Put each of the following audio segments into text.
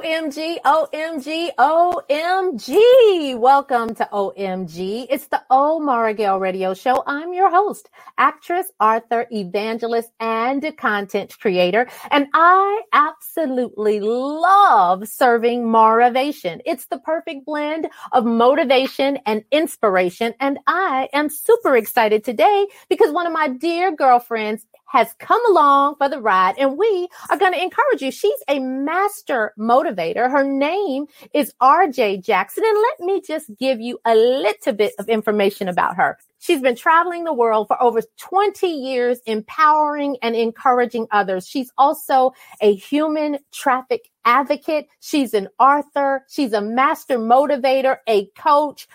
OMG, OMG, OMG. Welcome to OMG. It's the O Maura Gale Radio Show. I'm your host, actress, author, evangelist, and content creator. And I absolutely love serving motivation. It's the perfect blend of motivation and inspiration. And I am super excited today because one of my dear girlfriends has come along for the ride and we are going to encourage you. She's a master motivator. Her name is RJ Jackson. And let me just give you a little bit of information about her. She's been traveling the world for over 20 years, empowering and encouraging others. She's also a human traffic advocate. She's an author. She's a master motivator, a coach,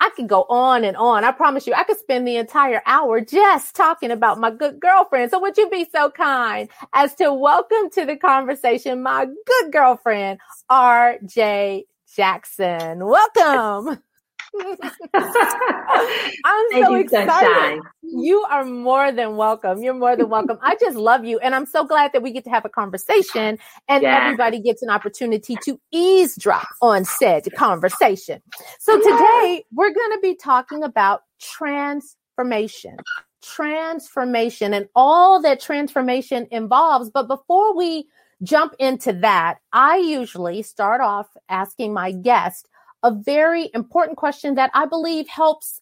I could go on and on. I promise you, I could spend the entire hour just talking about my good girlfriend. So would you be so kind as to welcome to the conversation my good girlfriend, RJ Jackson? Welcome. I'm Thank so you, excited. Sunshine. You are more than welcome. You're more than welcome. I just love you. And I'm so glad that we get to have a conversation and Yeah. everybody gets an opportunity to eavesdrop on said conversation. So today we're going to be talking about transformation. Transformation and all that transformation involves. But before we jump into that, I usually start off asking my guest a very important question that I believe helps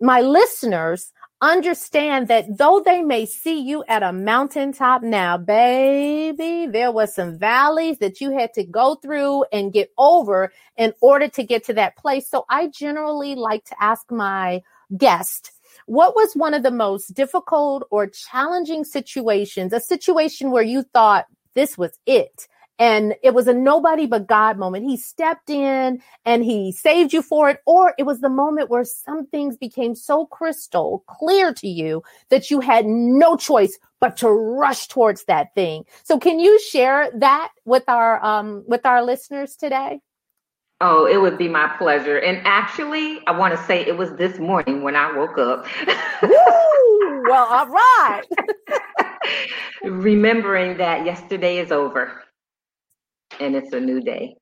my listeners understand that though they may see you at a mountaintop now, baby, there was some valleys that you had to go through and get over in order to get to that place. So I generally like to ask my guest, what was one of the most difficult or challenging situations, a situation where you thought this was it? And it was a nobody but God moment. He stepped in and he saved you for it. Or it was the moment where some things became so crystal clear to you that you had no choice but to rush towards that thing. So can you share that with our, um, with our listeners today? Oh, it would be my pleasure. And actually, I want to say it was this morning when I woke up. Woo! Well, all right. Remembering that yesterday is over and it's a new day.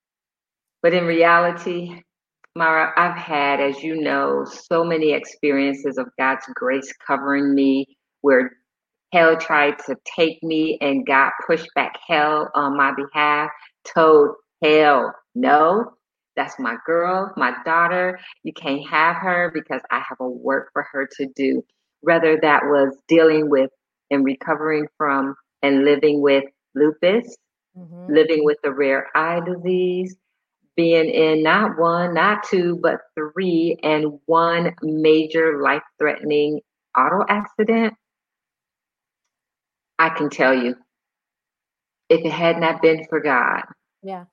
But in reality, Maura, I've had, as you know, so many experiences of God's grace covering me where hell tried to take me and God pushed back hell on my behalf, told hell no. That's my girl, my daughter. You can't have her because I have a work for her to do. Whether that was dealing with and recovering from and living with lupus, Mhm. living with a rare eye disease, being in not one, not two, but three, and one major life threatening auto accident. I can tell you, if it had not been for God, Yeah.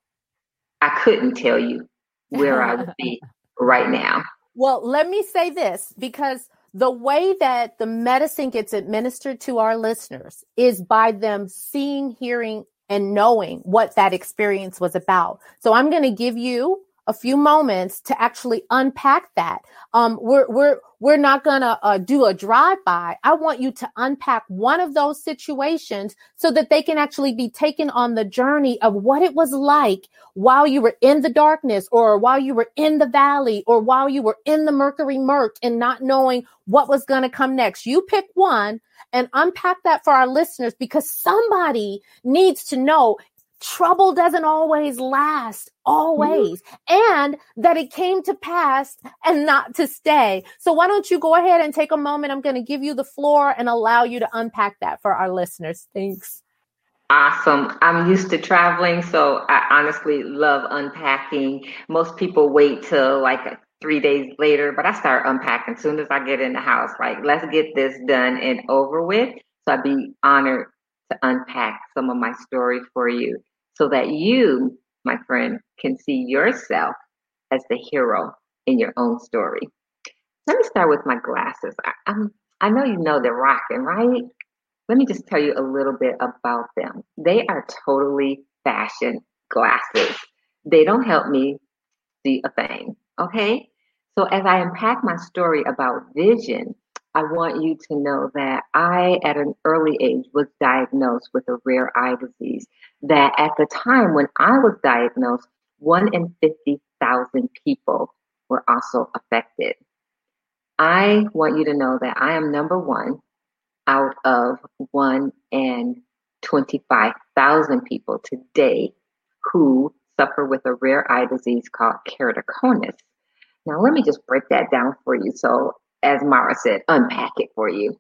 I couldn't tell you where I would be right now. Well, let me say this because the way that the medicine gets administered to our listeners is by them seeing, hearing, and knowing what that experience was about. So I'm going to give you a few moments to actually unpack that. Um, we're we're we're not gonna uh, do a drive by. I want you to unpack one of those situations so that they can actually be taken on the journey of what it was like while you were in the darkness, or while you were in the valley, or while you were in the mercury murk and not knowing what was gonna come next. You pick one and unpack that for our listeners because somebody needs to know trouble doesn't always last mm-hmm. always and that it came to pass and not to stay so why don't you go ahead and take a moment i'm going to give you the floor and allow you to unpack that for our listeners thanks Awesome. I'm used to traveling, so I honestly love unpacking. Most people wait till like three days later, but I start unpacking as soon as I get in the house. Like, let's get this done and over with. So I'd be honored to unpack some of my story for you so that you, my friend, can see yourself as the hero in your own story. Let me start with my glasses. I, I'm I know you know they're rocking, right? Let me just tell you a little bit about them. They are totally fashion glasses. They don't help me see a thing, okay? So as I unpack my story about vision, I want you to know that I, at an early age, was diagnosed with a rare eye disease. That at the time when I was diagnosed, one in 50,000 people were also affected. I want you to know that I am number one out of one and 25,000 people today who suffer with a rare eye disease called keratoconus. Now, let me just break that down for you. So, as Maura said, unpack it for you.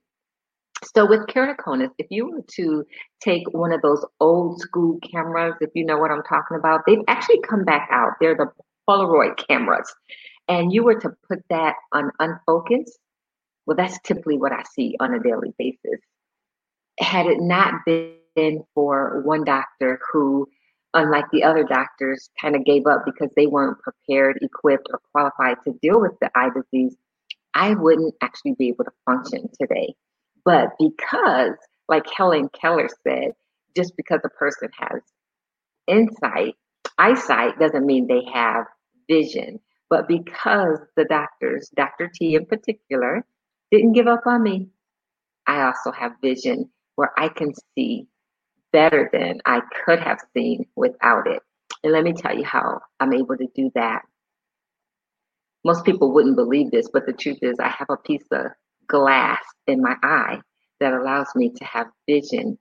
So, with keratoconus, if you were to take one of those old school cameras, if you know what I'm talking about, they've actually come back out. They're the Polaroid cameras. And you were to put that on unfocused, well, that's typically what I see on a daily basis. Had it not been for one doctor who, unlike the other doctors, kind of gave up because they weren't prepared, equipped, or qualified to deal with the eye disease, I wouldn't actually be able to function today. But because, like Helen Keller said, just because a person has insight, eyesight doesn't mean they have vision. But because the doctors, Dr. T in particular, didn't give up on me, I also have vision where I can see better than I could have seen without it. And let me tell you how I'm able to do that. Most people wouldn't believe this, but the truth is, I have a piece of glass in my eye that allows me to have vision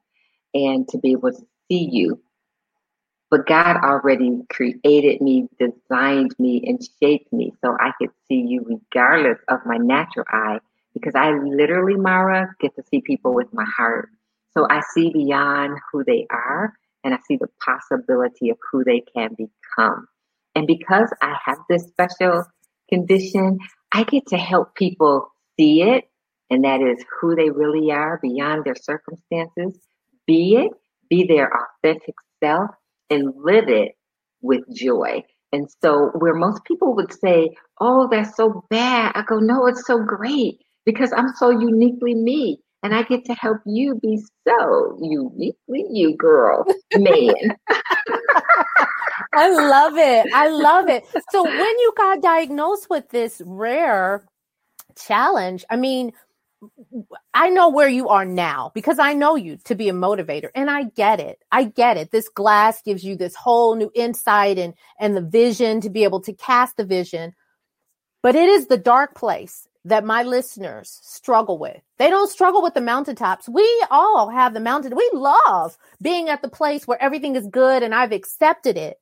and to be able to see you but God already created me, designed me, and shaped me so I could see you regardless of my natural eye because I literally, Maura, get to see people with my heart. So I see beyond who they are and I see the possibility of who they can become. And because I have this special condition, I get to help people see it, and that is who they really are beyond their circumstances. Be it, be their authentic self, and live it with joy. And so, where most people would say, Oh, that's so bad, I go, No, it's so great because I'm so uniquely me. And I get to help you be so uniquely you, girl, man. I love it. I love it. So, when you got diagnosed with this rare challenge, I mean, I know where you are now because I know you to be a motivator and I get it. I get it. This glass gives you this whole new insight and, and the vision to be able to cast the vision. But it is the dark place that my listeners struggle with. They don't struggle with the mountaintops. We all have the mountain. We love being at the place where everything is good and I've accepted it.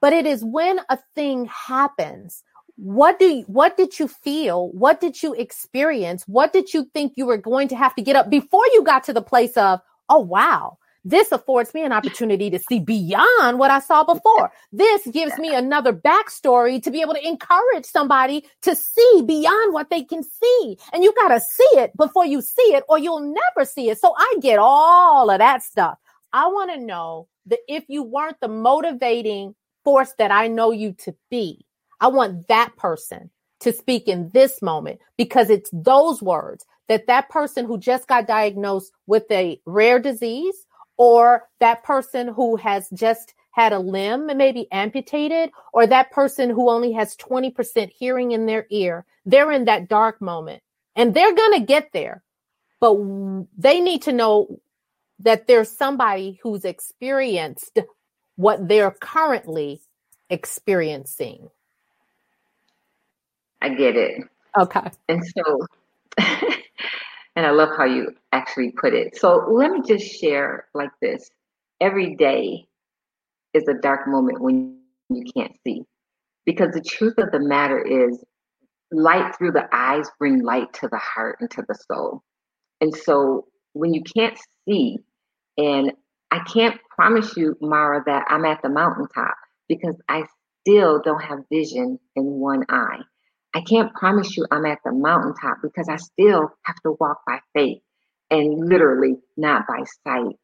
But it is when a thing happens what do you, what did you feel? What did you experience? What did you think you were going to have to get up before you got to the place of, oh wow, this affords me an opportunity to see beyond what I saw before. This gives me another backstory to be able to encourage somebody to see beyond what they can see. And you got to see it before you see it or you'll never see it. So I get all of that stuff. I want to know that if you weren't the motivating force that I know you to be, I want that person to speak in this moment because it's those words that that person who just got diagnosed with a rare disease or that person who has just had a limb maybe amputated or that person who only has 20% hearing in their ear. They're in that dark moment and they're going to get there but they need to know that there's somebody who's experienced what they're currently experiencing I get it. Okay. And so, and I love how you actually put it. So let me just share like this. Every day is a dark moment when you can't see. Because the truth of the matter is, light through the eyes bring light to the heart and to the soul. And so when you can't see, and I can't promise you, Maura, that I'm at the mountaintop because I still don't have vision in one eye. I can't promise you I'm at the mountaintop because I still have to walk by faith and literally not by sight.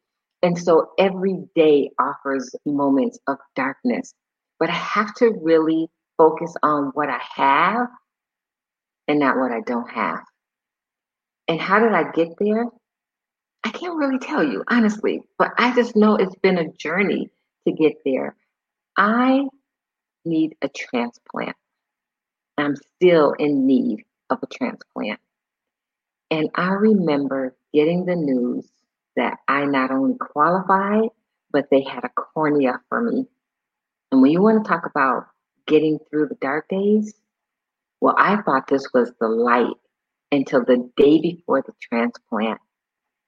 And so every day offers moments of darkness, but I have to really focus on what I have and not what I don't have. And how did I get there? I can't really tell you, honestly, but I just know it's been a journey to get there. I need a transplant. I'm still in need of a transplant. And I remember getting the news that I not only qualified, but they had a cornea for me. And when you want to talk about getting through the dark days, well, I thought this was the light until the day before the transplant.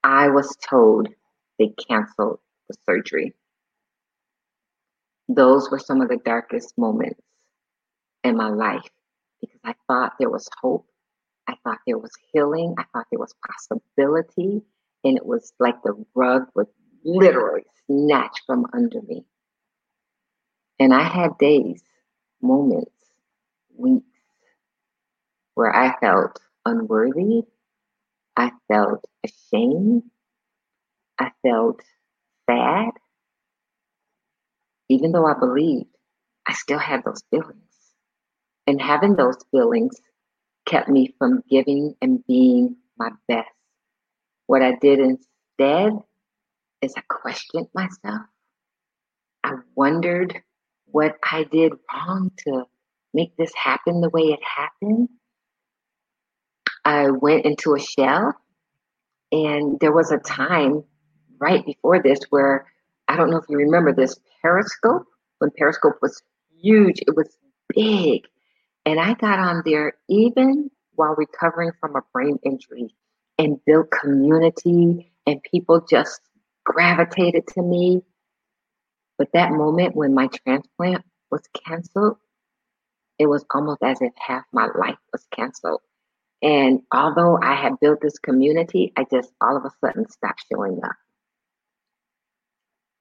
I was told they canceled the surgery. Those were some of the darkest moments in my life because I thought there was hope. I thought there was healing. I thought there was possibility. And it was like the rug was literally snatched from under me. And I had days, moments, weeks where I felt unworthy. I felt ashamed. I felt sad. Even though I believed, I still had those feelings. And having those feelings kept me from giving and being my best. What I did instead is I questioned myself. I wondered what I did wrong to make this happen the way it happened. I went into a shell, and there was a time right before this where I don't know if you remember this Periscope, when Periscope was huge, it was big. And I got on there even while recovering from a brain injury and built community, and people just gravitated to me. But that moment when my transplant was canceled, it was almost as if half my life was canceled. And although I had built this community, I just all of a sudden stopped showing up.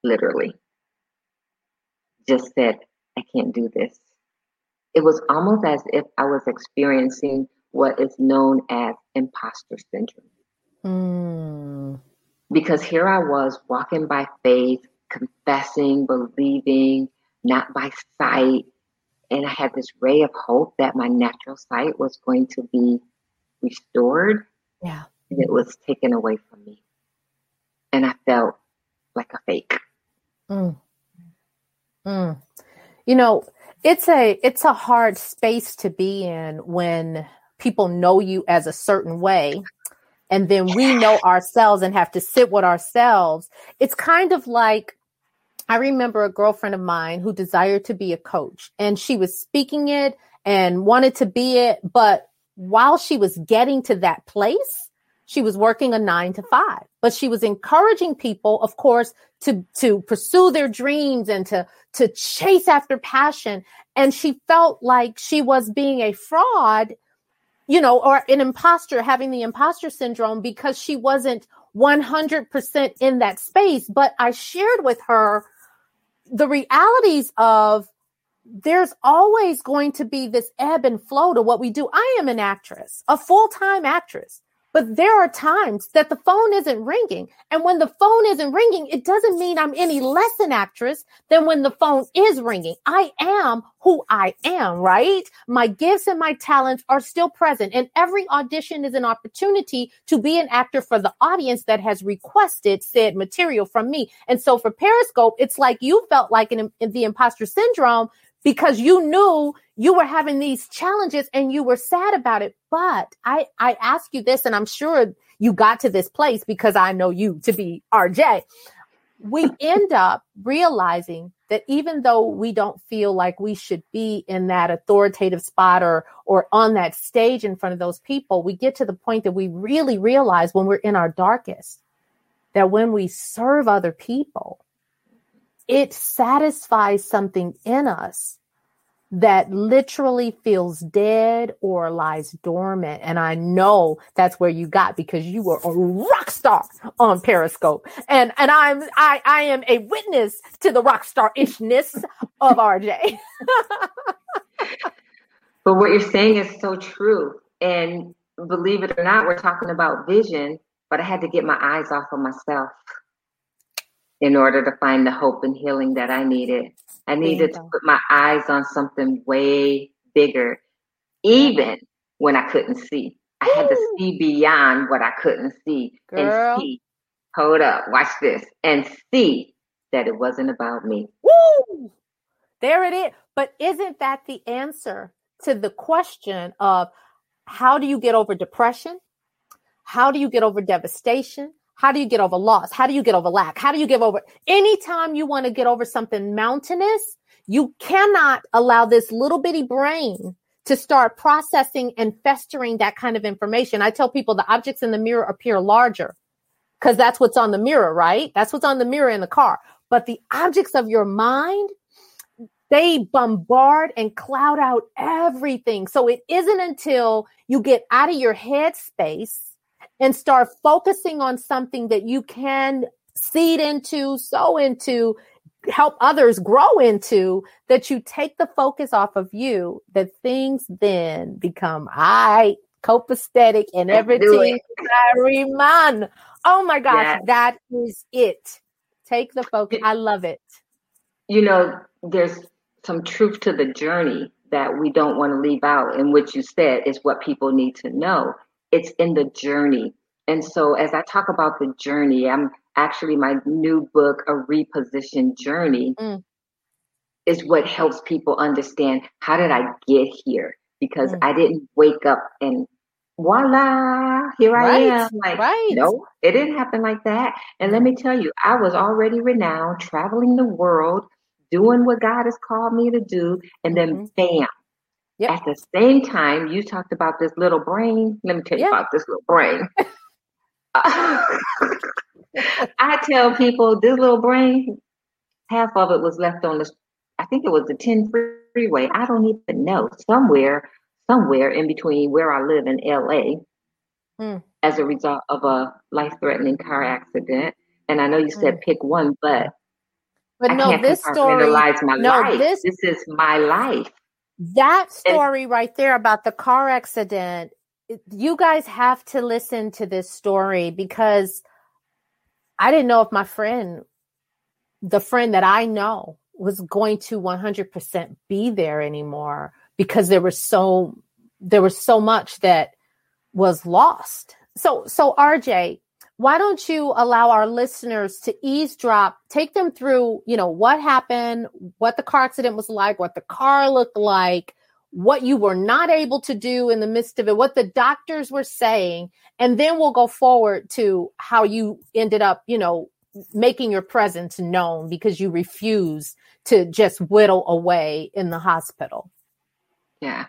Literally. Just said, I can't do this. It was almost as if I was experiencing what is known as imposter syndrome. Mm. Because here I was walking by faith, confessing, believing, not by sight. And I had this ray of hope that my natural sight was going to be restored. Yeah. And it was taken away from me. And I felt like a fake. Mm. Mm. You know, it's a it's a hard space to be in when people know you as a certain way and then we know ourselves and have to sit with ourselves. It's kind of like I remember a girlfriend of mine who desired to be a coach and she was speaking it and wanted to be it. But while she was getting to that place, she was working a nine to five, but she was encouraging people, of course, to, to pursue their dreams and to, to chase after passion. And she felt like she was being a fraud you know, or an imposter having the imposter syndrome because she wasn't 100% in that space. But I shared with her the realities of there's always going to be this ebb and flow to what we do. I am an actress, a full time actress. But there are times that the phone isn't ringing. And when the phone isn't ringing, it doesn't mean I'm any less an actress than when the phone is ringing. I am who I am, right? My gifts and my talents are still present. And every audition is an opportunity to be an actor for the audience that has requested said material from me. And so for Periscope, it's like you felt like in, in the imposter syndrome because you knew you were having these challenges and you were sad about it. But I, I ask you this, and I'm sure you got to this place because I know you to be RJ. We end up realizing that even though we don't feel like we should be in that authoritative spot or, or on that stage in front of those people, we get to the point that we really realize when we're in our darkest that when we serve other people, it satisfies something in us that literally feels dead or lies dormant. And I know that's where you got because you were a rock star on Periscope. And and I'm I I am a witness to the rock star ishness of RJ. but what you're saying is so true. And believe it or not, we're talking about vision, but I had to get my eyes off of myself in order to find the hope and healing that I needed. I needed to put my eyes on something way bigger, even when I couldn't see. I had to see beyond what I couldn't see Girl. and see. Hold up, watch this, and see that it wasn't about me. Woo! There it is. But isn't that the answer to the question of how do you get over depression? How do you get over devastation? How do you get over loss? How do you get over lack? How do you get over anytime you want to get over something mountainous? You cannot allow this little bitty brain to start processing and festering that kind of information. I tell people the objects in the mirror appear larger because that's what's on the mirror, right? That's what's on the mirror in the car. But the objects of your mind, they bombard and cloud out everything. So it isn't until you get out of your head space and start focusing on something that you can seed into, sow into, help others grow into, that you take the focus off of you, that things then become I copacetic and everything it. man. Oh my gosh, Yes. that is it. Take the focus. I love it. You know, there's some truth to the journey that we don't want to leave out, and what you said is what people need to know. It's in the journey. And so, as I talk about the journey, I'm actually my new book, A Reposition Journey, Mm. is what helps people understand how did I get here? Because Mm. I didn't wake up and voila, here I am. Like, right. no, it didn't happen like that. And let me tell you, I was already renowned, traveling the world, doing what God has called me to do, and then bam. Yep. At the same time, you talked about this little brain. Let me tell you Yeah. about this little brain. I tell people this little brain, half of it was left on the, I think it was the 10 freeway. I don't even know. Somewhere, somewhere in between where I live in LA Hmm. as a result of a life threatening car accident. And I know you said pick one, but But I no, this story, no, life. this this is my life. That story right there about the car accident, you guys have to listen to this story because I didn't know if my friend, the friend that I know, was going to 100% be there anymore because there was so there was so much that was lost. So so RJ, why don't you allow our listeners to eavesdrop, take them through, you know, what happened, what the car accident was like, what the car looked like, what you were not able to do in the midst of it, what the doctors were saying, and then we'll go forward to how you ended up, you know, making your presence known because you refused to just whittle away in the hospital. Yeah.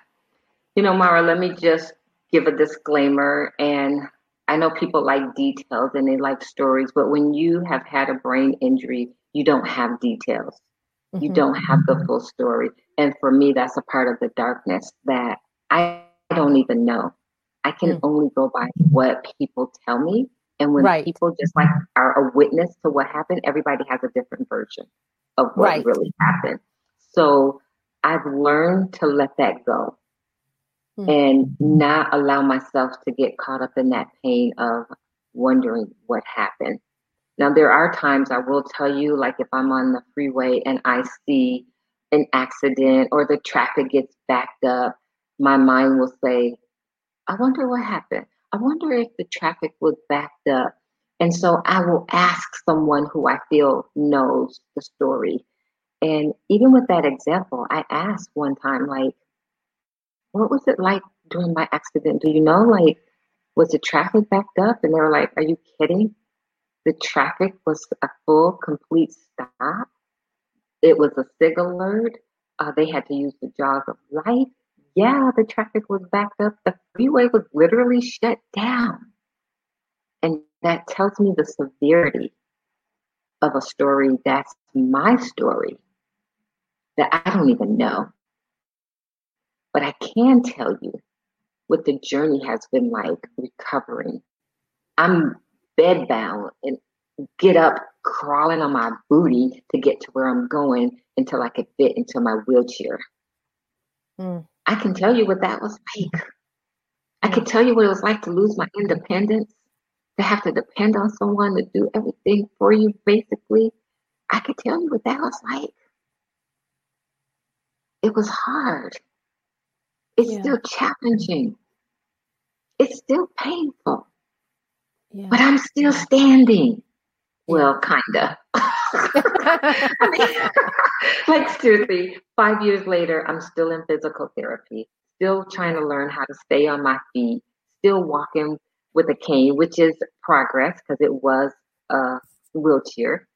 You know, Maura, let me just give a disclaimer. And I know people like details and they like stories, but when you have had a brain injury, you don't have details. You Mhm. don't have the full story. And for me, that's a part of the darkness that I don't even know. I can Mm. only go by what people tell me. And when Right. people just like are a witness to what happened, everybody has a different version of what Right. really happened. So I've learned to let that go Mm. and not allow myself to get caught up in that pain of wondering what happened. Now, there are times I will tell you, like if I'm on the freeway and I see an accident or the traffic gets backed up, my mind will say, I wonder what happened. I wonder if the traffic was backed up. And so I will ask someone who I feel knows the story. And even with that example, I asked one time, like, what was it like during my accident? Do you know, like, was the traffic backed up? And they were like, Are you kidding? The traffic was a full, complete stop. It was a sig alert. Uh, they had to use the jaws of life. Yeah, the traffic was backed up. The freeway was literally shut down. And that tells me the severity of a story that's my story that I don't even know. But I can tell you what the journey has been like recovering. I'm bedbound and get up crawling on my booty to get to where I'm going until I could fit into my wheelchair. Mm. I can tell you what that was like. I can tell you what it was like to lose my independence, to have to depend on someone to do everything for you, basically. I could tell you what that was like. It was hard. It's Yeah. still challenging. it's still painful. Yeah. But I'm still standing. Well, kinda. I mean, like seriously, five years later, I'm still in physical therapy, still trying to learn how to stay on my feet, still walking with a cane, which is progress because it was a wheelchair.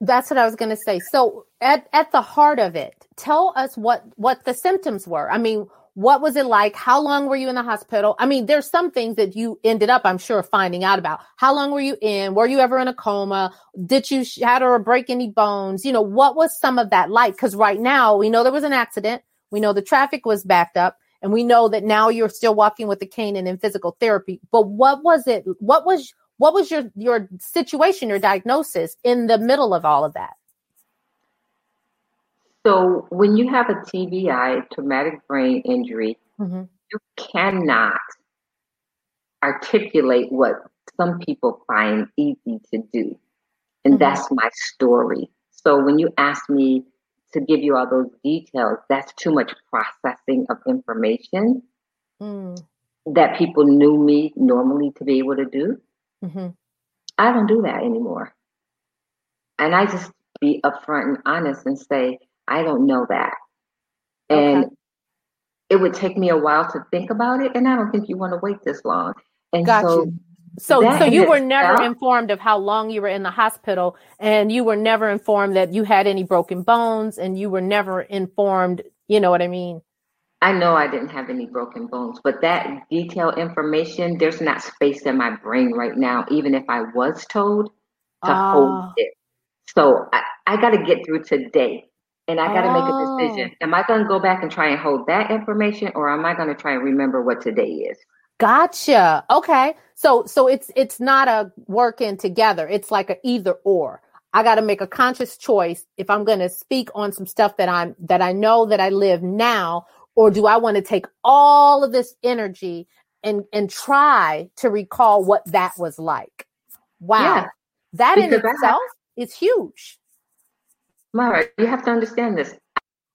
That's what I was going to say. So, at at the heart of it, tell us what what the symptoms were. I mean, what was it like? How long were you in the hospital? I mean, there's some things that you ended up, I'm sure, finding out about. How long were you in? Were you ever in a coma? Did you shatter or break any bones? You know, what was some of that like? Because right now we know there was an accident. We know the traffic was backed up. And we know that now you're still walking with a cane and in physical therapy. But what was it? What was what was your your situation, your diagnosis in the middle of all of that? So when you have a TBI, traumatic brain injury, mm-hmm. you cannot articulate what some people find easy to do. And mm-hmm. that's my story. So when you ask me to give you all those details, that's too much processing of information mm. that people knew me normally to be able to do. Mm-hmm. I don't do that anymore. And I just be upfront and honest and say, I don't know that. And okay. it would take me a while to think about it. And I don't think you want to wait this long. And Got so you. So, so you were never informed of how long you were in the hospital, and you were never informed that you had any broken bones, and you were never informed. You know what I mean? I know I didn't have any broken bones, but that detailed information, there's not space in my brain right now, even if I was told to hold ah. it. So I, I got to get through today and I got to oh. make a decision. Oh. Am I going to go back and try and hold that information, or am I going to try and remember what today is? Gotcha. Okay. So so it's it's not a working together. It's like a either or. I got to make a conscious choice if I'm going to speak on some stuff that I'm that I know that I live now, or do I want to take all of this energy and and try to recall what that was like? Wow. Yeah. That because in itself have, is huge. Maura, you have to understand this.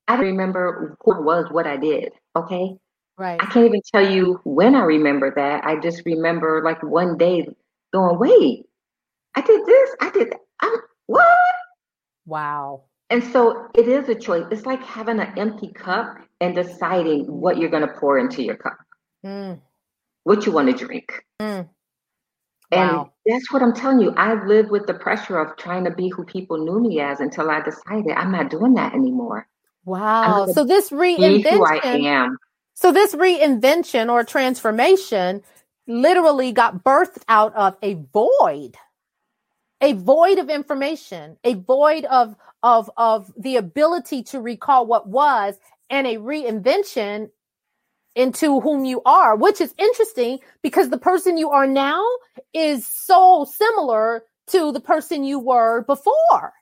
I don't remember who I was, what I did. Okay. Right. I can't even tell you when I remember that. I just remember like one day going, wait, I did this, I did that. I'm what? Wow. And so it is a choice. It's like having an empty cup and deciding what you're going to pour into your cup, mm. what you want to drink. Mm. Wow. And that's what I'm telling you. I lived with the pressure of trying to be who people knew me as until I decided I'm not doing that anymore. Wow. So this reinvention, so this reinvention or transformation literally got birthed out of a void, a void of information, a void of, of, of the ability to recall what was and a reinvention into whom you are, which is interesting because the person you are now is so similar to the person you were before.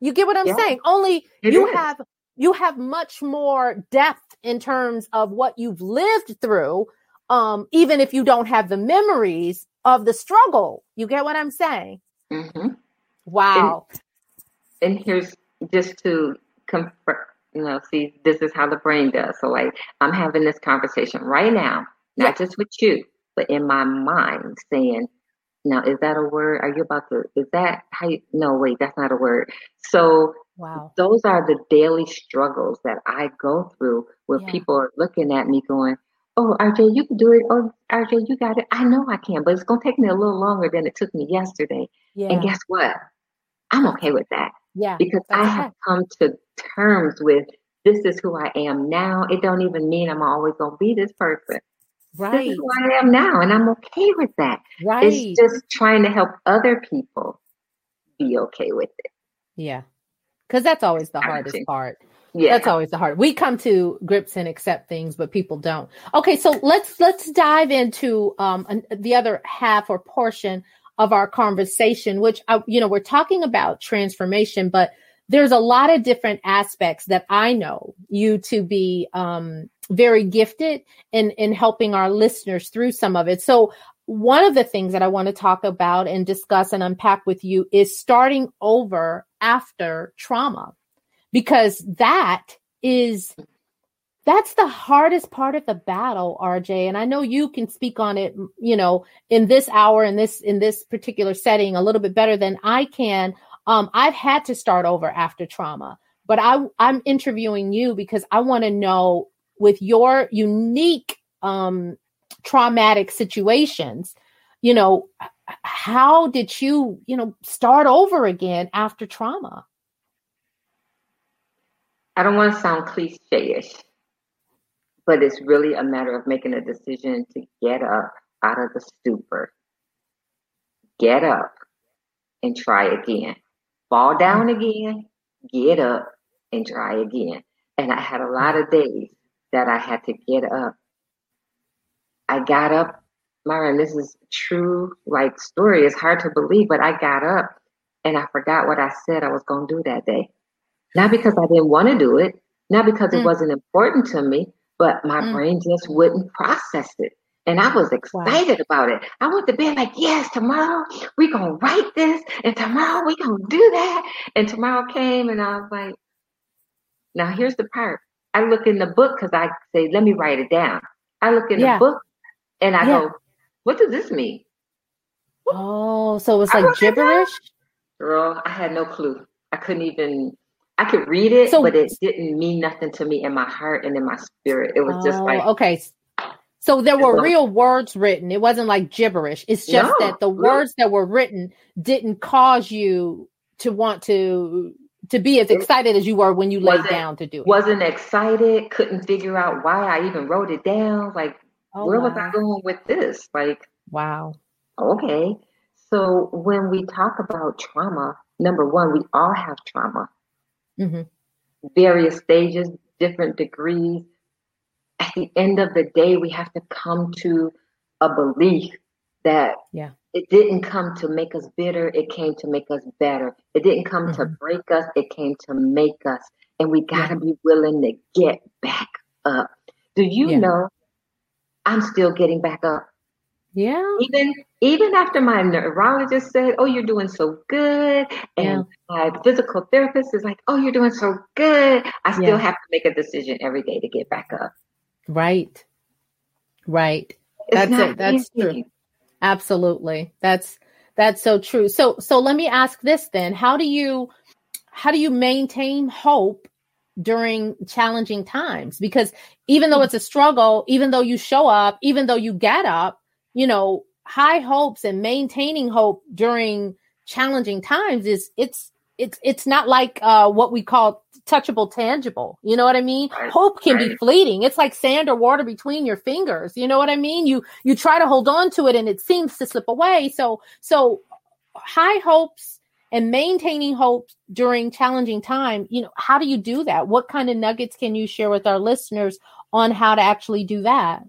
You get what I'm yeah, saying? Only you is. have you have much more depth in terms of what you've lived through um even if you don't have the memories of the struggle. You get what I'm saying? Mm-hmm. Wow. And, and here's just to confirm you know, see, this is how the brain does. So, like, I'm having this conversation right now, not just with you, but in my mind, saying, now, is that a word? Are you about to, is that how you, no, wait, that's not a word. So, wow. those are the daily struggles that I go through where yeah. people are looking at me going, oh, RJ, you can do it. Oh, RJ, you got it. I know I can, but it's going to take me a little longer than it took me yesterday. Yeah. And guess what? I'm okay with that. Yeah. Because I have come to terms with this is who I am now. It don't even mean I'm always gonna be this person. Right. This is who I am now, and I'm okay with that. Right. It's just trying to help other people be okay with it. Yeah. Cause that's always the hardest part. Yeah. That's always the hard. We come to grips and accept things, but people don't. Okay, so let's let's dive into um an, the other half or portion of our conversation, which I, uh, you know we're talking about transformation, but there's a lot of different aspects that I know you to be um, very gifted in in helping our listeners through some of it. So one of the things that I want to talk about and discuss and unpack with you is starting over after trauma, because that is that's the hardest part of the battle rj and i know you can speak on it you know in this hour in this in this particular setting a little bit better than i can. Um, i've had to start over after trauma but i i'm interviewing you because i want to know with your unique um, traumatic situations you know how did you you know start over again after trauma? I don't want to sound cliche-ish but it's really a matter of making a decision to get up out of the stupor get up and try again fall down again get up and try again and i had a lot of days that i had to get up i got up Myron, this is true like story. It's hard to believe, but I got up and I forgot what I said I was going to do that day. Not because I didn't want to do it, not because mm. it wasn't important to me, but my mm. brain just wouldn't process it. And I was excited wow. about it. I went to bed like, yes, tomorrow we're going to write this and tomorrow we're going to do that. And tomorrow came and I was like, now here's the part. I look in the book because I say, let me write it down. I look in yeah. the book and I yeah. go, what does this mean? Oh, so it's like gibberish? Girl, I had no clue. I couldn't even I could read it, so, but it didn't mean nothing to me in my heart and in my spirit. It was oh, just like okay. So there were real words written. It wasn't like gibberish. It's just no, that the words that were written didn't cause you to want to to be as excited as you were when you laid down to do it. Wasn't excited, couldn't figure out why I even wrote it down. Like Oh, Where wow. was I going with this? Like, wow. Okay. So when we talk about trauma, number one, we all have trauma. Mm-hmm. Various stages, different degrees. At the end of the day, we have to come to a belief that yeah. it didn't come to make us bitter, it came to make us better. It didn't come mm-hmm. to break us, it came to make us. And we got to yeah. be willing to get back up. Do you yeah. know I'm still getting back up. Yeah. Even even after my neurologist said, "Oh, you're doing so good," and yeah. my physical therapist is like, "Oh, you're doing so good," I still yeah. have to make a decision every day to get back up. Right. Right. It's that's it. That's easy. true. Absolutely. That's that's so true. So so let me ask this then. How do you how do you maintain hope during challenging times because even though mm. it's a struggle, even though you show up, even though you get up, you know, high hopes and maintaining hope during challenging times is it's it's it's not like uh, what we call touchable tangible. You know what i mean? Right. hope can right. be fleeting. It's like sand or water between your fingers. You know what i mean? You you try to hold on to it and it seems to slip away. So so high hopes and maintaining hope during challenging time you know how do you do that? What kind of nuggets can you share with our listeners on how to actually do that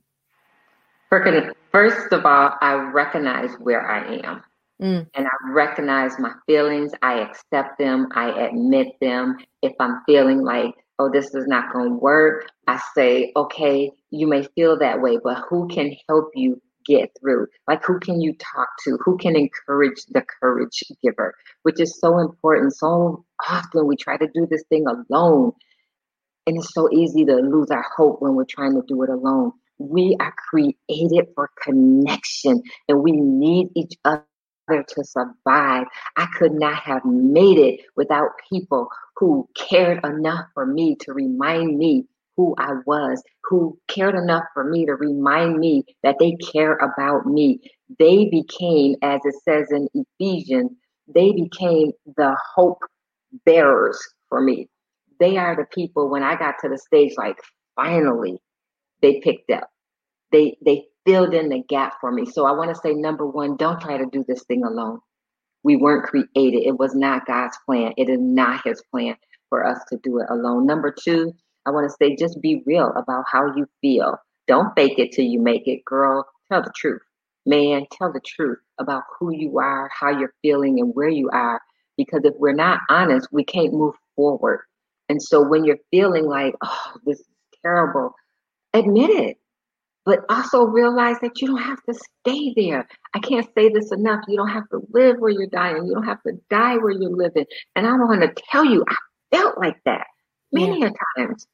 first of all i recognize where i am mm. and i recognize my feelings i accept them i admit them if i'm feeling like oh this is not going to work i say okay you may feel that way but who can help you get through? Like, who can you talk to? Who can encourage the courage giver? Which is so important. So often we try to do this thing alone. And it's so easy to lose our hope when we're trying to do it alone. We are created for connection and we need each other to survive. I could not have made it without people who cared enough for me to remind me who I was, who cared enough for me to remind me that they care about me. They became, as it says in Ephesians, they became the hope bearers for me. They are the people when I got to the stage, like finally they picked up. They they filled in the gap for me. So I want to say number one, don't try to do this thing alone. We weren't created. It was not God's plan. It is not his plan for us to do it alone. Number two, I want to say just be real about how you feel. Don't fake it till you make it, girl. Tell the truth. Man, tell the truth about who you are, how you're feeling, and where you are. Because if we're not honest, we can't move forward. And so when you're feeling like, oh, this is terrible, admit it. But also realize that you don't have to stay there. I can't say this enough. You don't have to live where you're dying. You don't have to die where you're living. And I want to tell you, I felt like that many yeah. a times.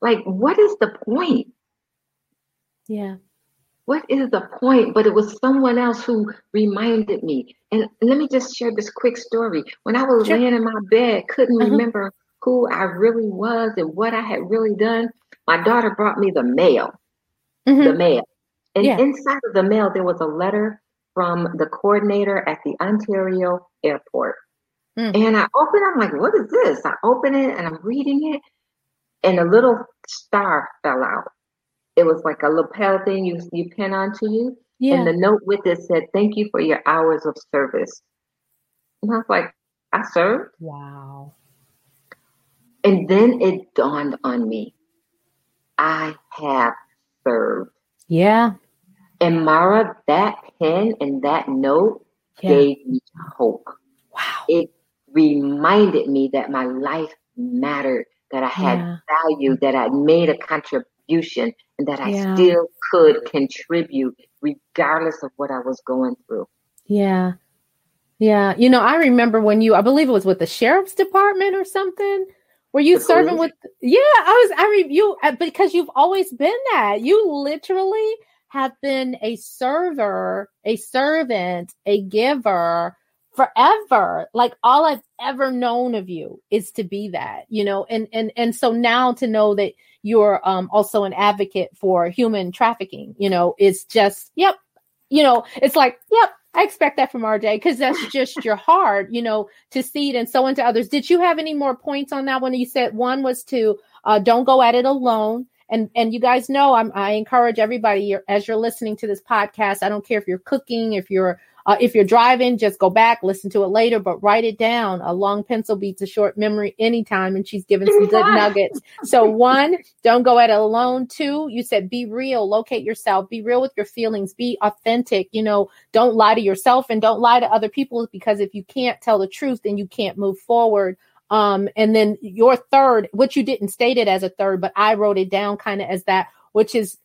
like, what is the point? Yeah. What is the point? But it was someone else who reminded me. And let me just share this quick story. When I was Sure. laying in my bed, couldn't Uh-huh. remember who I really was and what I had really done, my daughter brought me the mail. Mhm. The mail. And Yeah. inside of the mail, there was a letter from the coordinator at the Ontario airport. Mm. And I open, I'm like, what is this? I open it and I'm reading it, and a little star fell out. It was like a lapel thing you you pin onto you. Yeah. And the note with it said, Thank you for your hours of service. And I was like, I served. wow. And then it dawned on me. I have served. Yeah. And Maura, that pen and that note Yeah. gave me hope. Wow. It reminded me that my life mattered, that I had Yeah. value, that I made a contribution, and that I Yeah. still could contribute regardless of what I was going through. Yeah. Yeah. You know, I remember when you, I believe it was with the sheriff's department or something. Were you The serving with, yeah, I was, I mean, you, uh, because you've always been that. You literally have been a server, a servant, a giver forever. Like all I've ever known of you is to be that, you know, and, and, and so now to know that you're um, also an advocate for human trafficking, you know, it's just, yep, you know, it's like, yep, I expect that from RJ because that's just your heart, you know, to seed and sow into others. Did you have any more points on that one? You said one was to uh, don't go at it alone. And and you guys know I'm, I encourage everybody as you're listening to this podcast. I don't care if you're cooking, if you're uh, if you're driving, just go back, listen to it later, but write it down. A long pencil beats a short memory anytime, and she's given some good nuggets. So one, don't go at it alone. Two, you said be real, locate yourself, be real with your feelings, be authentic. You know, don't lie to yourself and don't lie to other people because if you can't tell the truth, then you can't move forward. Um, and then your third, which you didn't state it as a third, but I wrote it down kind of as that, which is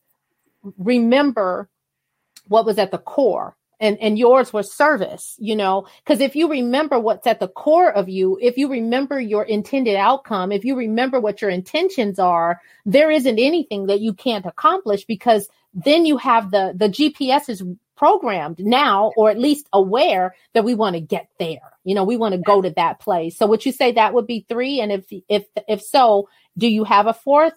remember what was at the core and and yours was service you know? Because if you remember what's at the core of you if you remember your intended outcome if you remember what your intentions are there isn't anything that you can't accomplish because then you have the the gps is programmed now or at least aware that we want to get there you know we want to go to that place. So would you say that would be three? And if if if so do you have a fourth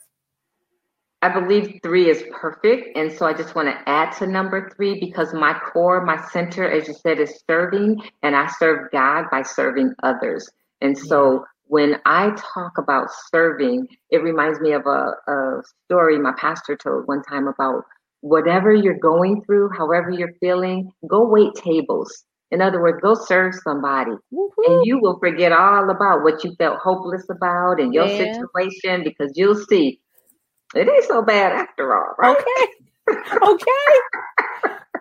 I believe three is perfect. And so I just want to add to number three because my core, my center, as you said, is serving, and I serve God by serving others. And so when I talk about serving, it reminds me of a, a story my pastor told one time about whatever you're going through, however you're feeling, go wait tables. In other words, go serve somebody Woo-hoo. and you will forget all about what you felt hopeless about and your Yeah. situation because you'll see it ain't so bad after all, right? okay okay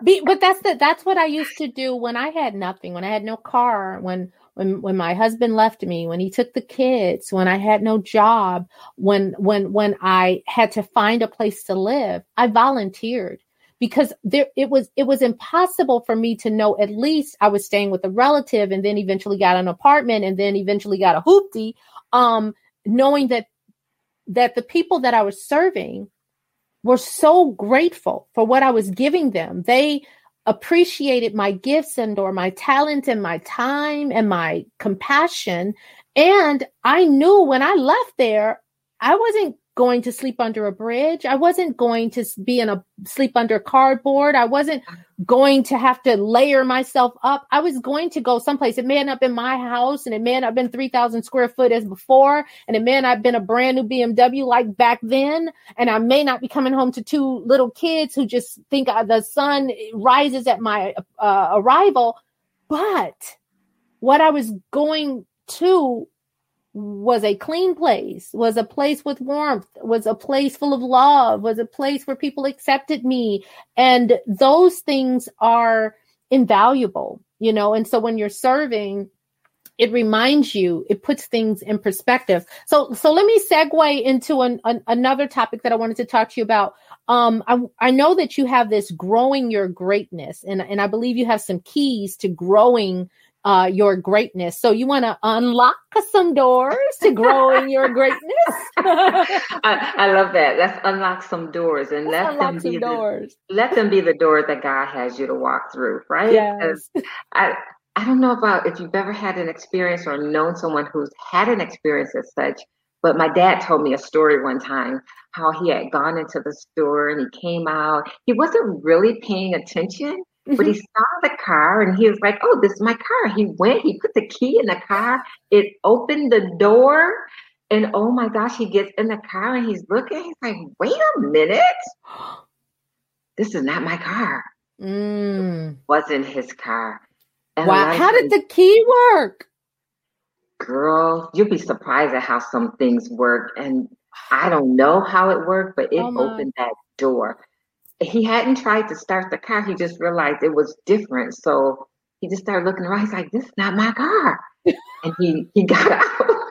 Be, but that's the that's what i used to do when i had nothing when i had no car when when when my husband left me when he took the kids when i had no job when when when i had to find a place to live i volunteered because there it was it was impossible for me to know at least i was staying with a relative and then eventually got an apartment and then eventually got a hoopty um knowing that that the people that I was serving were so grateful for what I was giving them. They appreciated my gifts and or my talent and my time and my compassion. And I knew when I left there, I wasn't going to sleep under a bridge. I wasn't going to be in a sleep under cardboard. I wasn't going to have to layer myself up. I was going to go someplace. It may not been my house and it may not have been 3,000 square foot as before. And it may not have been a brand new BMW like back then. And I may not be coming home to two little kids who just think the sun rises at my uh, arrival. But what I was going to was a clean place, was a place with warmth, was a place full of love, was a place where people accepted me. And those things are invaluable, you know. And so when you're serving, it reminds you, it puts things in perspective. So, so let me segue into an, an, another topic that I wanted to talk to you about. Um, I, I know that you have this growing your greatness, and, and I believe you have some keys to growing uh, your greatness. So you want to unlock some doors to grow in your greatness. I, I, love that. Let's unlock some doors and Let's let them be doors. The, let them be the doors that God has you to walk through, right? Yes. I I don't know about if you've ever had an experience or known someone who's had an experience as such, but my dad told me a story one time how he had gone into the store and he came out. He wasn't really paying attention but he mm-hmm. saw the car and he was like, Oh, this is my car. He went, he put the key in the car, it opened the door, and oh my gosh, he gets in the car and he's looking, he's like, Wait a minute. This is not my car. Mm. wasn't his car. And wow. How did the key work? Girl, you'll be surprised at how some things work. And I don't know how it worked, but it oh opened that door he hadn't tried to start the car. He just realized it was different. So he just started looking around. He's like, this is not my car. and he, he got out.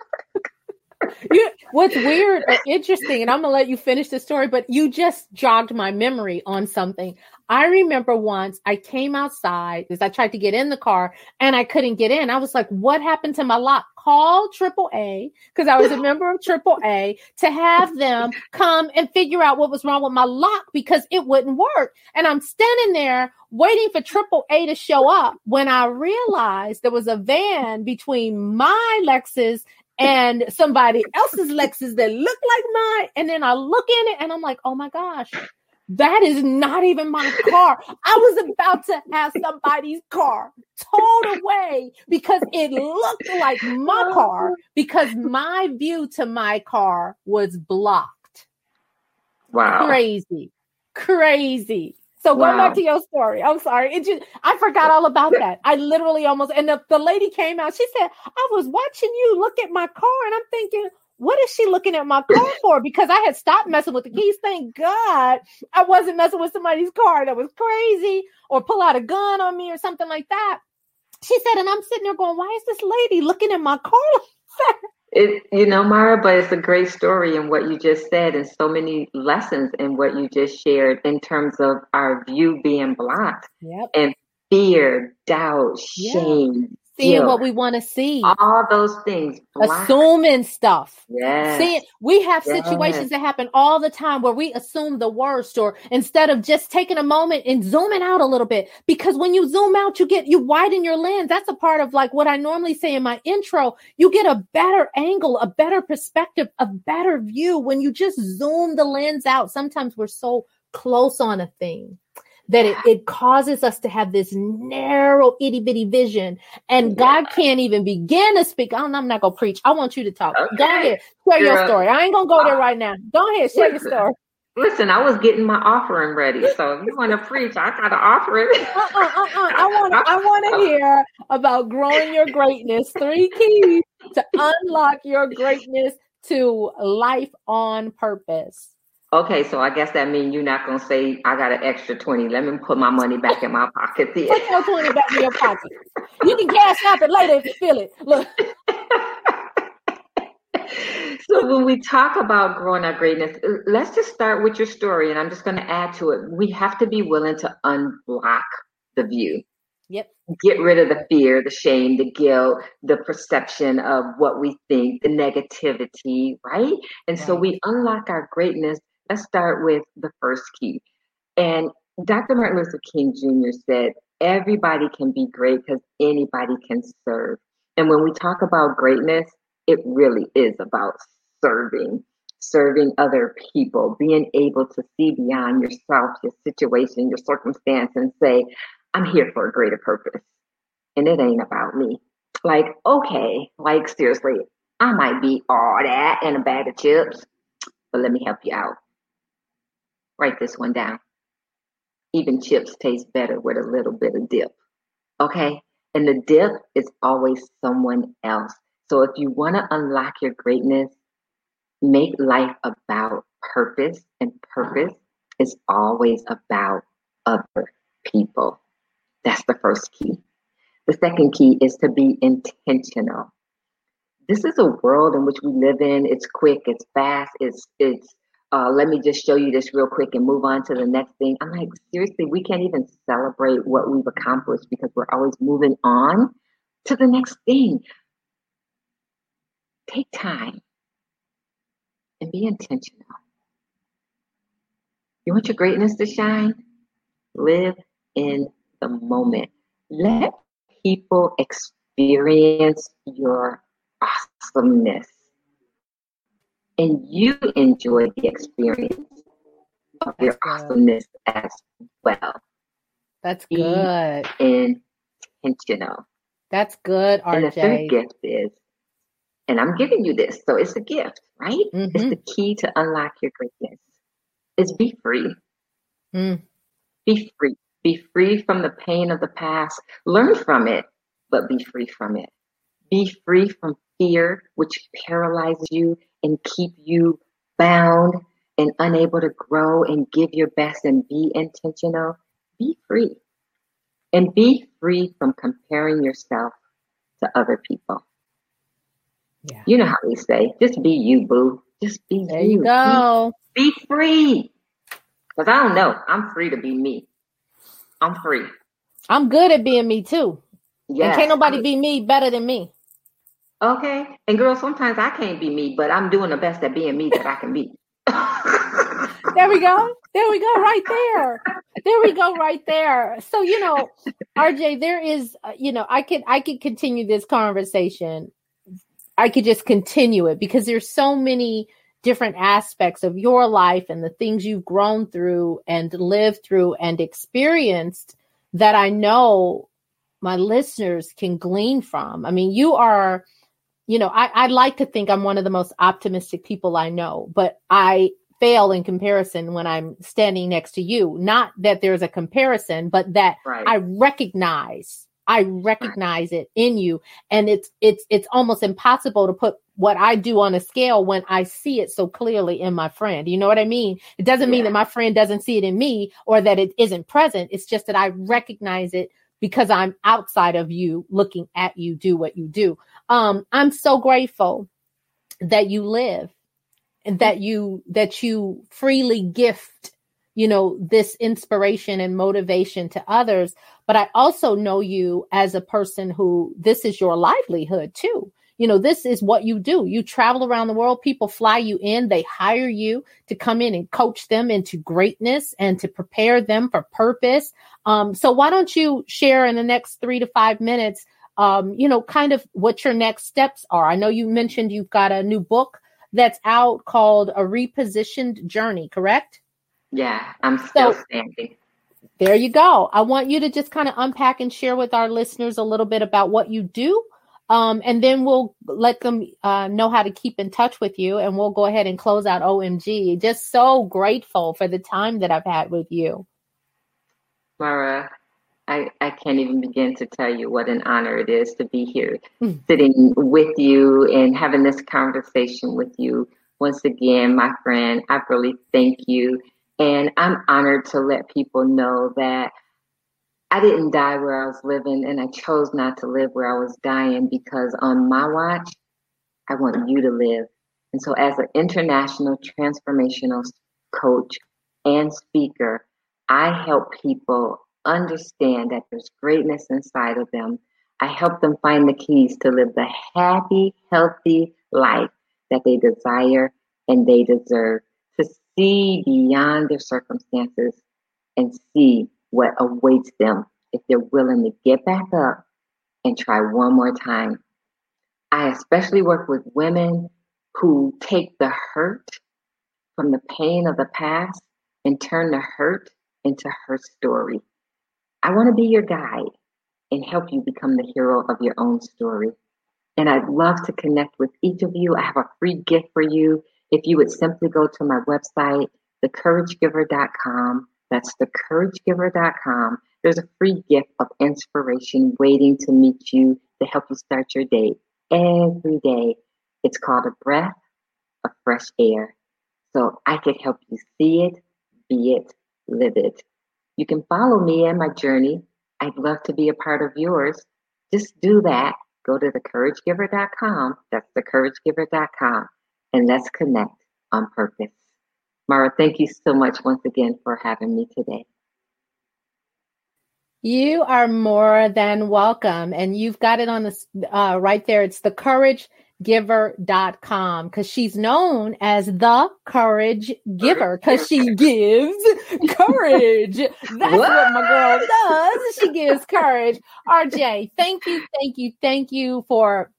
You, what's weird or interesting, and I'm gonna let you finish the story, but you just jogged my memory on something. I remember once I came outside because I tried to get in the car and I couldn't get in. I was like, what happened to my lock? Call AAA because I was a member of AAA to have them come and figure out what was wrong with my lock because it wouldn't work. And I'm standing there waiting for AAA to show up when I realized there was a van between my Lexus and somebody else's Lexus that looked like mine. And then I look in it and I'm like, oh my gosh, that is not even my car. I was about to have somebody's car towed away because it looked like my car because my view to my car was blocked. Wow. Crazy. Crazy. So wow. going back to your story, I'm sorry. It just I forgot all about that. I literally almost and the, the lady came out. She said, I was watching you look at my car and I'm thinking, what is she looking at my car for? Because I had stopped messing with the keys. Thank God I wasn't messing with somebody's car that was crazy or pull out a gun on me or something like that. She said, and I'm sitting there going, why is this lady looking at my car? It, you know, Maura, but it's a great story in what you just said, and so many lessons in what you just shared in terms of our view being blocked yep. and fear, doubt, shame, seeing what we want to see. All those things. Black. Assuming stuff. Yeah. Seeing we have yes. situations that happen all the time where we assume the worst, or instead of just taking a moment and zooming out a little bit. Because when you zoom out, you get you widen your lens. That's a part of like what I normally say in my intro. You get a better angle, a better perspective, a better view when you just zoom the lens out. Sometimes we're so close on a thing that it, it causes us to have this narrow itty bitty vision and God can't even begin to speak. I'm, I'm not going to preach. I want you to talk. Okay. Go ahead. Share your story. I ain't going to go there right now. Go ahead. Share your story. Listen, I was getting my offering ready, so if you want to preach, I got to offer it. uh-uh, uh-uh. I want I want to oh. hear about growing your greatness. Three keys to unlock your greatness to life on purpose. Okay, so I guess that means you're not gonna say I got an extra twenty. Let me put my money back in my pocket. Then. Put your twenty back in your pocket. You can cash out it later if you feel it. Look. so when we talk about growing our greatness, uh, let's just start with your story, and I'm just going to add to it. We have to be willing to unblock the view. Yep. Get rid of the fear, the shame, the guilt, the perception of what we think, the negativity, right? And right. so we unlock our greatness let's start with the first key. And Dr. Martin Luther King Jr. said, everybody can be great because anybody can serve. And when we talk about greatness, it really is about serving, serving other people, being able to see beyond yourself, your situation, your circumstance, and say, I'm here for a greater purpose. And it ain't about me. Like, okay, like seriously, I might be all that and a bag of chips, but let me help you out. Write this one down. Even chips taste better with a little bit of dip. Okay? And the dip is always someone else. So if you want to unlock your greatness, make life about purpose, and purpose is always about other people. That's the first key. The second key is to be intentional. This is a world in which we live in. It's quick, it's fast, it's it's uh, let me just show you this real quick and move on to the next thing. I'm like, seriously, we can't even celebrate what we've accomplished because we're always moving on to the next thing. Take time and be intentional. You want your greatness to shine? Live in the moment. Let people experience your awesomeness. And you enjoy the experience of your awesomeness as well. That's good. Be intentional. That's good, RJ. And the third gift is, and I'm giving you this, so it's a gift, right? Mhm. It's the key to unlock your greatness. Is be free. Mm. Be free. Be free from the pain of the past. Learn from it, but be free from it. Be free from fear, which paralyzes you and keep you bound and unable to grow and give your best and be intentional. Be free. And be free from comparing yourself to other people. Yeah. You know how we say, just be you, boo. Just be There you. you go. Be, be free. Because I don't know. I'm free to be me. I'm free. I'm good at being me too. Yeah. And can't nobody be me better than me. Okay. And girl, sometimes I can't be me, but I'm doing the best at being me that I can be. There we go. There we go. Right there. There we go. Right there. So you know, RJ, there is, uh, you know, I could I could continue this conversation. I could just continue it because there's so many different aspects of your life and the things you've grown through and lived through and experienced that I know my listeners can glean from. I mean, you are, you know, I, I like to think I'm one of the most optimistic people I know, but I fail in comparison when I'm standing next to you. Not that there's a comparison, but that right. I recognize, I recognize it in you. And it's it's it's almost impossible to put what I do on a scale when I see it so clearly in my friend. You know what I mean? It doesn't mean Yeah. that my friend doesn't see it in me or that it isn't present. It's just that I recognize it because I'm outside of you looking at you do what you do. Um, I'm so grateful that you live and that you that you freely gift you know this inspiration and motivation to others. But i also know you as a person who this is your livelihood too. You know this is what you do. You travel around the world. People fly you in. They hire you to come in and coach them into greatness and to prepare them for purpose. Um, so why don't you share in the next three to five minutes um, you know kind of what your next steps are i know you mentioned you've got a new book that's out called a repositioned journey correct yeah, I'm still So- standing. there you go. I want you to just kind of unpack and share with our listeners a little bit about what you do. Um, and then we'll let them uh, know how to keep in touch with you and we'll go ahead and close out OMG. Just so grateful for the time that I've had with you. Maura, I, I can't even begin to tell you what an honor it is to be here, Mm. sitting with you and having this conversation with you. Once again, my friend, I really thank you. And I'm honored to let people know that I didn't die where I was living and I chose not to live where I was dying because on my watch, I want you to live. And so, as an international transformational coach and speaker, I help people understand that there's greatness inside of them. I help them find the keys to live the happy, healthy life that they desire and they deserve, to see beyond their circumstances and see what awaits them if they're willing to get back up and try one more time. I especially work with women who take the hurt from the pain of the past and turn the hurt into her story. I want to be your guide and help you become the hero of your own story. And I'd love to connect with each of you. I have a free gift for you. If you would simply go to my website, thecouragegiver.com, that's thecouragegiver.com. There's a free gift of inspiration waiting to meet you to help you start your day every day. It's called a breath of fresh air. So I could help you see it, be it, live it. You can follow me and my journey. I'd love to be a part of yours. Just do that. Go to thecouragegiver.com. That's thecouragegiver.com. And let's connect on purpose. Maura, thank you so much once again for having me today. You are more than welcome. And you've got it on the uh, right there. It's the courage giver.com because she's known as the courage giver because she gives courage. That's what my girl does. She gives courage. RJ, thank you, thank you, thank you for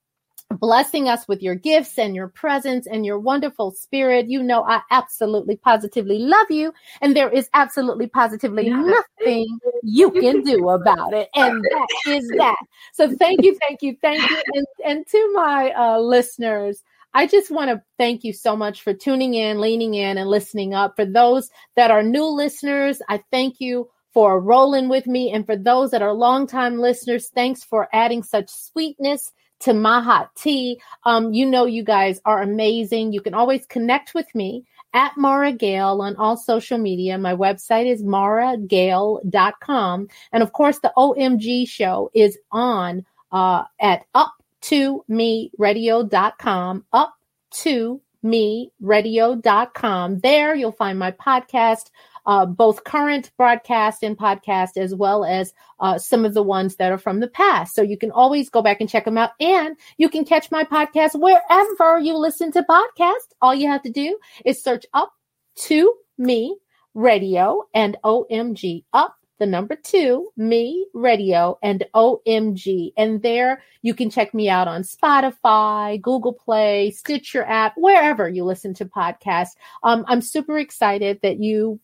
blessing us with your gifts and your presence and your wonderful spirit. You know, I absolutely positively love you, and there is absolutely positively nothing you can do about it. And that is that. So thank you, thank you, thank you. And, and to my uh, listeners, I just want to thank you so much for tuning in, leaning in, and listening up. For those that are new listeners, I thank you for rolling with me. And for those that are longtime listeners, thanks for adding such sweetness to my hot tea. Um, you know, you guys are amazing. You can always connect with me at Maura Gale on all social media. My website is mauragale.com. And of course, the OMG show is on uh, at up to me radio.com, up to me radio.com. There you'll find my podcast, uh, both current broadcast and podcast, as well as uh, some of the ones that are from the past. So you can always go back and check them out. And you can catch my podcast wherever you listen to podcasts. All you have to do is search up to me radio and OMG up the number two, me, radio, and OMG. And there you can check me out on Spotify, Google Play, Stitcher app, wherever you listen to podcasts. Um, I'm super excited that you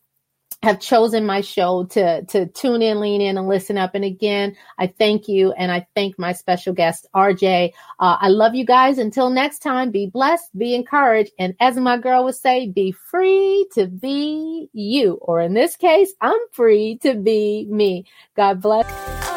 have chosen my show to to tune in, lean in, and listen up. And again, I thank you, and I thank my special guest, RJ. Uh, I love you guys. Until next time, be blessed, be encouraged, and as my girl would say, be free to be you. Or in this case, I'm free to be me. God bless.